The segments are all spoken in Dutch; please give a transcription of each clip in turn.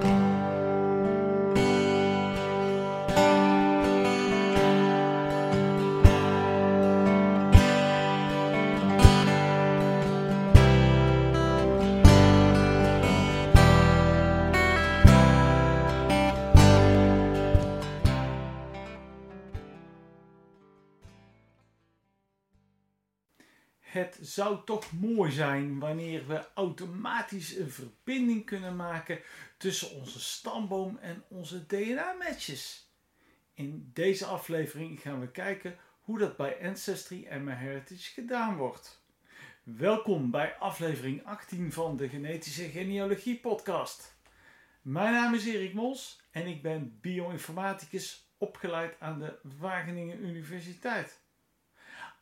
thank you Het zou toch mooi zijn wanneer we automatisch een verbinding kunnen maken tussen onze stamboom en onze DNA-matches. In deze aflevering gaan we kijken hoe dat bij Ancestry en MyHeritage gedaan wordt. Welkom bij aflevering 18 van de Genetische Genealogie Podcast. Mijn naam is Erik Mos en ik ben bioinformaticus opgeleid aan de Wageningen Universiteit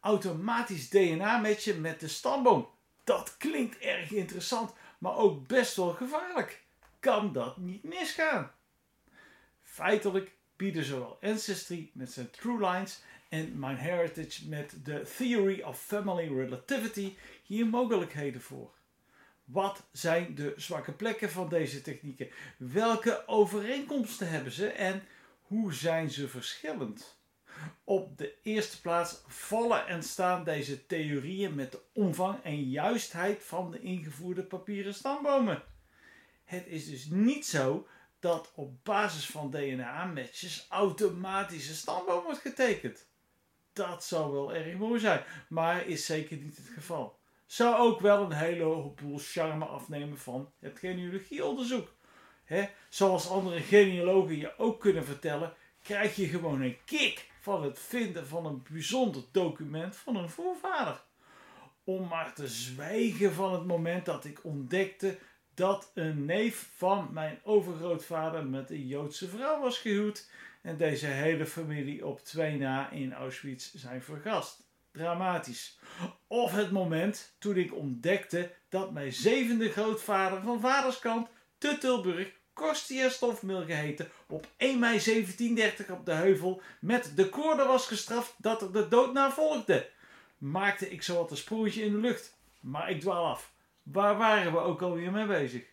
automatisch DNA-matchen met de stamboom. Dat klinkt erg interessant, maar ook best wel gevaarlijk. Kan dat niet misgaan? Feitelijk bieden zowel Ancestry met zijn True Lines en MyHeritage met de Theory of Family Relativity hier mogelijkheden voor. Wat zijn de zwakke plekken van deze technieken? Welke overeenkomsten hebben ze en hoe zijn ze verschillend? Op de eerste plaats vallen en staan deze theorieën met de omvang en juistheid van de ingevoerde papieren stambomen. Het is dus niet zo dat op basis van DNA-matches automatisch een stamboom wordt getekend. Dat zou wel erg mooi zijn, maar is zeker niet het geval. Zou ook wel een hele boel charme afnemen van het genealogieonderzoek. He, zoals andere genealogen je ook kunnen vertellen, krijg je gewoon een kick van het vinden van een bijzonder document van een voorvader. Om maar te zwijgen van het moment dat ik ontdekte dat een neef van mijn overgrootvader met een Joodse vrouw was gehuwd en deze hele familie op twee na in Auschwitz zijn vergast. Dramatisch. Of het moment toen ik ontdekte dat mijn zevende grootvader van vaderskant te Tilburg Kostia Stofmil geheten, op 1 mei 1730 op de heuvel met de koorde was gestraft dat er de dood na volgde. Maakte ik zowat een sprongetje in de lucht, maar ik dwaal af. Waar waren we ook alweer mee bezig?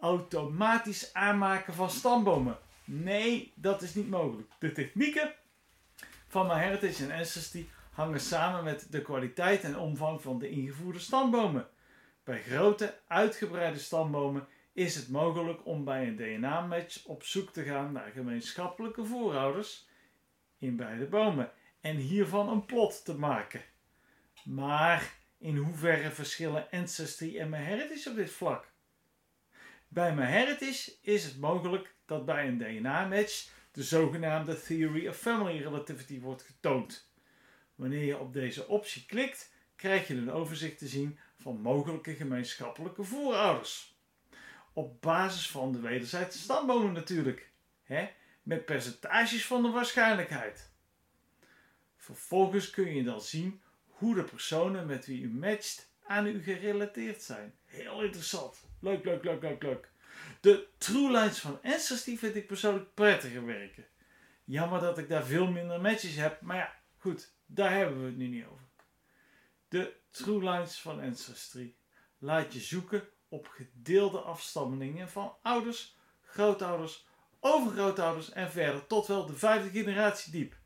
Automatisch aanmaken van stambomen. Nee, dat is niet mogelijk. De technieken van MyHeritage en Ancestry hangen samen met de kwaliteit en omvang van de ingevoerde stambomen. Bij grote, uitgebreide stambomen is het mogelijk om bij een DNA-match op zoek te gaan naar gemeenschappelijke voorouders in beide bomen en hiervan een plot te maken. Maar in hoeverre verschillen Ancestry en MyHeritage op dit vlak? Bij MyHeritage is het mogelijk dat bij een DNA-match de zogenaamde Theory of Family Relativity wordt getoond. Wanneer je op deze optie klikt, krijg je een overzicht te zien van mogelijke gemeenschappelijke voorouders op basis van de wederzijdse stambomen natuurlijk. Hè? Met percentages van de waarschijnlijkheid. Vervolgens kun je dan zien hoe de personen met wie u matcht aan u gerelateerd zijn. Heel interessant. Leuk, leuk, leuk, leuk, leuk. De true lines van Ancestry vind ik persoonlijk prettiger werken. Jammer dat ik daar veel minder matches heb, maar ja, goed, daar hebben we het nu niet over. De true lines van Ancestry laat je zoeken op gedeelde afstammelingen van ouders, grootouders, overgrootouders en verder tot wel de vijfde generatie diep.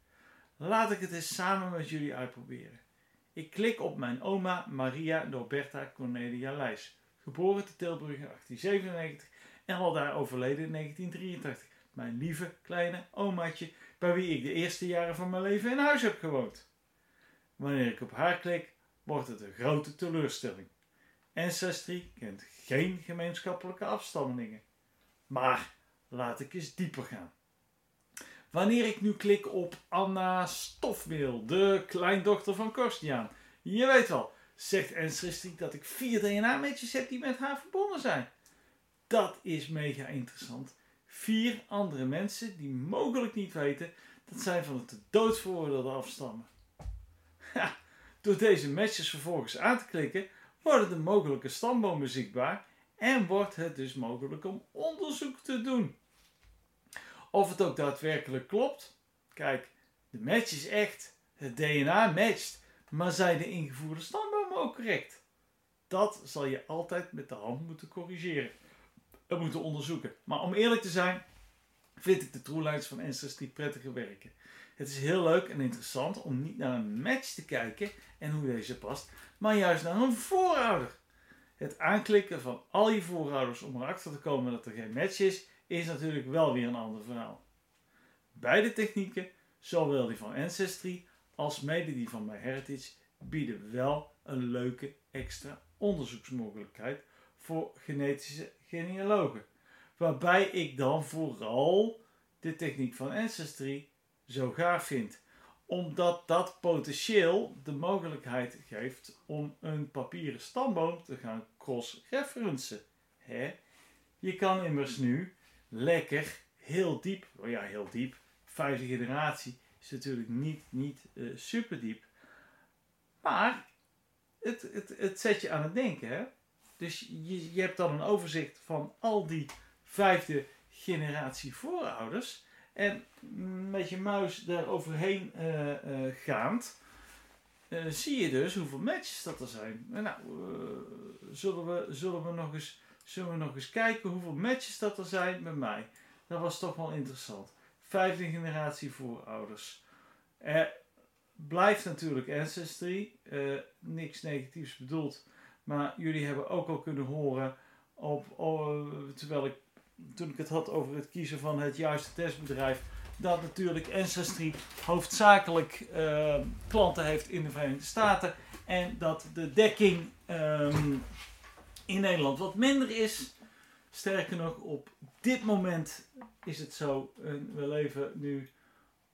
Laat ik het eens samen met jullie uitproberen. Ik klik op mijn oma Maria Norberta Cornelia Lijs, geboren te Tilburg in 1897 en al daar overleden in 1983. Mijn lieve kleine omaatje, bij wie ik de eerste jaren van mijn leven in huis heb gewoond. Wanneer ik op haar klik, wordt het een grote teleurstelling. Ancestry kent geen gemeenschappelijke afstammelingen. Maar laat ik eens dieper gaan. Wanneer ik nu klik op Anna Stofmeel, de kleindochter van Korstiaan, je weet wel, zegt Ancestry dat ik vier DNA-matches heb die met haar verbonden zijn. Dat is mega interessant. Vier andere mensen die mogelijk niet weten dat zij van het veroordeelde afstammen. Door deze matches vervolgens aan te klikken, worden de mogelijke stambomen zichtbaar en wordt het dus mogelijk om onderzoek te doen. Of het ook daadwerkelijk klopt? Kijk, de match is echt, het DNA matcht, maar zijn de ingevoerde stambomen ook correct? Dat zal je altijd met de hand moeten corrigeren. moeten onderzoeken. Maar om eerlijk te zijn, vind ik de True Lines van Ancestry prettiger werken. Het is heel leuk en interessant om niet naar een match te kijken en hoe deze past, maar juist naar een voorouder. Het aanklikken van al je voorouders om erachter te komen dat er geen match is, is natuurlijk wel weer een ander verhaal. Beide technieken, zowel die van Ancestry als mede die van MyHeritage, bieden wel een leuke extra onderzoeksmogelijkheid voor genetische genealogen. Waarbij ik dan vooral de techniek van Ancestry zo gaaf vind. Omdat dat potentieel de mogelijkheid geeft om een papieren stamboom te gaan cross-referencen. Je kan immers nu lekker heel diep, oh ja heel diep, vijfde generatie is natuurlijk niet, niet uh, super diep. Maar het, het, het zet je aan het denken. Hè? Dus je, je hebt dan een overzicht van al die vijfde generatie voorouders. En met je muis daar overheen uh, uh, gaand, uh, zie je dus hoeveel matches dat er zijn. Nou, zullen, we, zullen, we nog eens, zullen we nog eens kijken hoeveel matches dat er zijn bij mij. Dat was toch wel interessant. Vijfde generatie voorouders. Er blijft natuurlijk Ancestry. niks negatiefs bedoeld. Maar jullie hebben ook al kunnen horen, op, oh, terwijl ik toen ik het had over het kiezen van het juiste testbedrijf, dat natuurlijk Ancestry hoofdzakelijk uh, klanten heeft in de Verenigde Staten en dat de dekking um, in Nederland wat minder is. Sterker nog, op dit moment is het zo. we leven nu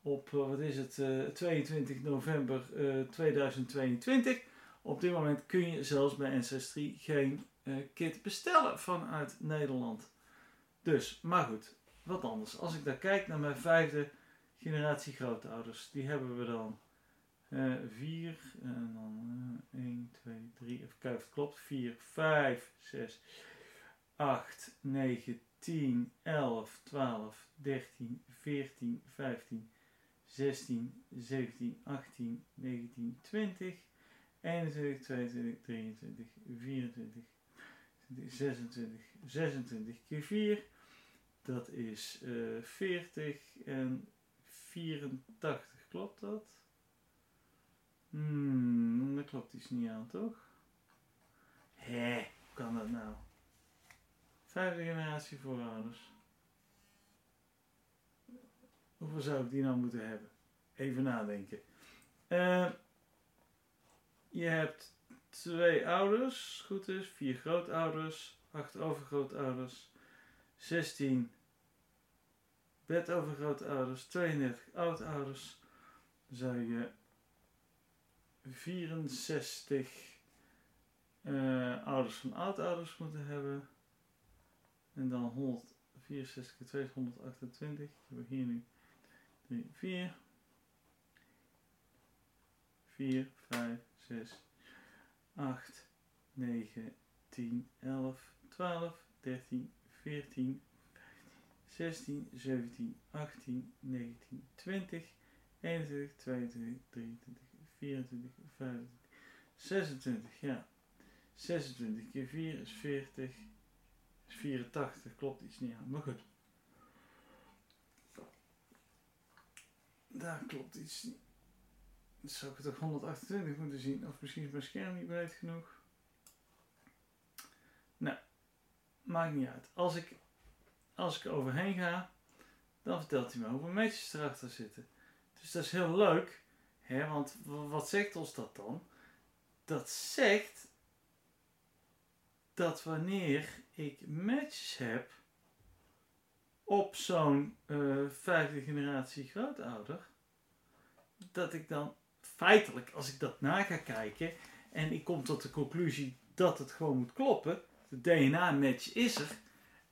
op, uh, wat is het, uh, 22 november 2022. Op dit moment kun je zelfs bij Ancestry geen kit bestellen vanuit Nederland. Dus, maar goed, wat anders. Als ik daar kijk naar mijn vijfde generatie grootouders, die hebben we dan uh, vier, en dan uh, 1, 2, 3, even kijken of het klopt. 4, 5, 6, 8, 9, 10, 11, 12, 13, 14, 15, 16, 17, 18, 19, 20, 21, 22, 23, 24, 26, 26 keer 4. Dat is uh, eh, 40 en 84. Klopt dat? Hmm, dat klopt iets niet aan, toch? Hé, hoe kan dat nou? Vijfde generatie voorouders. Hoeveel zou ik die nou moeten hebben? Even nadenken. Uh, je hebt twee ouders, goed is, vier grootouders, acht overgrootouders, 16 bedovergrootouders, 32 oudouders, dan zou je 64 uh, ouders van oudouders moeten hebben. En dan 164 keer 2 128. Hebben we hier nu 3, 4. 4, 5, 6, 8, 9, 10, 11, 12, 13, 14, 16, 17, 18, 19, 20, 21, 22, 23, 24, 25, 26, ja. 26 keer 4 is 40, is 84, klopt iets niet aan, maar goed. Daar klopt iets niet. Zou ik het toch 128 moeten zien. Of misschien is mijn scherm niet breed genoeg. Nou, maakt niet uit. Als ik, als ik er overheen ga, dan vertelt hij me hoeveel matches erachter zitten. Dus dat is heel leuk. Hè? Want wat zegt ons dat dan? Dat zegt dat wanneer ik matches heb op zo'n uh, vijfde generatie grootouder, dat ik dan feitelijk, als ik dat na ga kijken en ik kom tot de conclusie dat het gewoon moet kloppen, de DNA-match is er,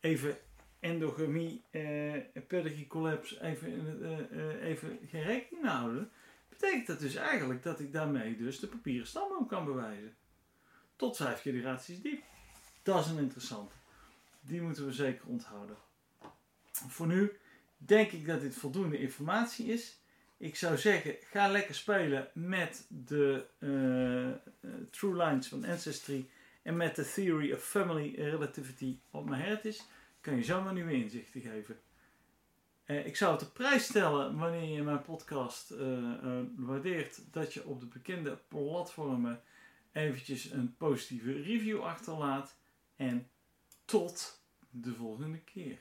even endogamie, eh, pedigree collapse, even, uh, uh, even geen rekening houden, betekent dat dus eigenlijk dat ik daarmee dus de papieren stamboom kan bewijzen. Tot vijf generaties diep. Dat is een interessante. Die moeten we zeker onthouden. Voor nu denk ik dat dit voldoende informatie is. Ik zou zeggen, ga lekker spelen met de uh, True Lines van Ancestry En met de Theory of Family Relativity op mijn heritage kan je zomaar nieuwe inzichten geven. Eh, ik zou het op prijs stellen wanneer je mijn podcast eh, eh, waardeert dat je op de bekende platformen eventjes een positieve review achterlaat. En tot de volgende keer.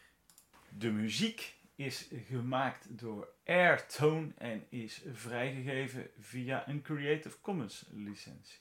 De muziek is gemaakt door Airtone en is vrijgegeven via een Creative Commons licentie.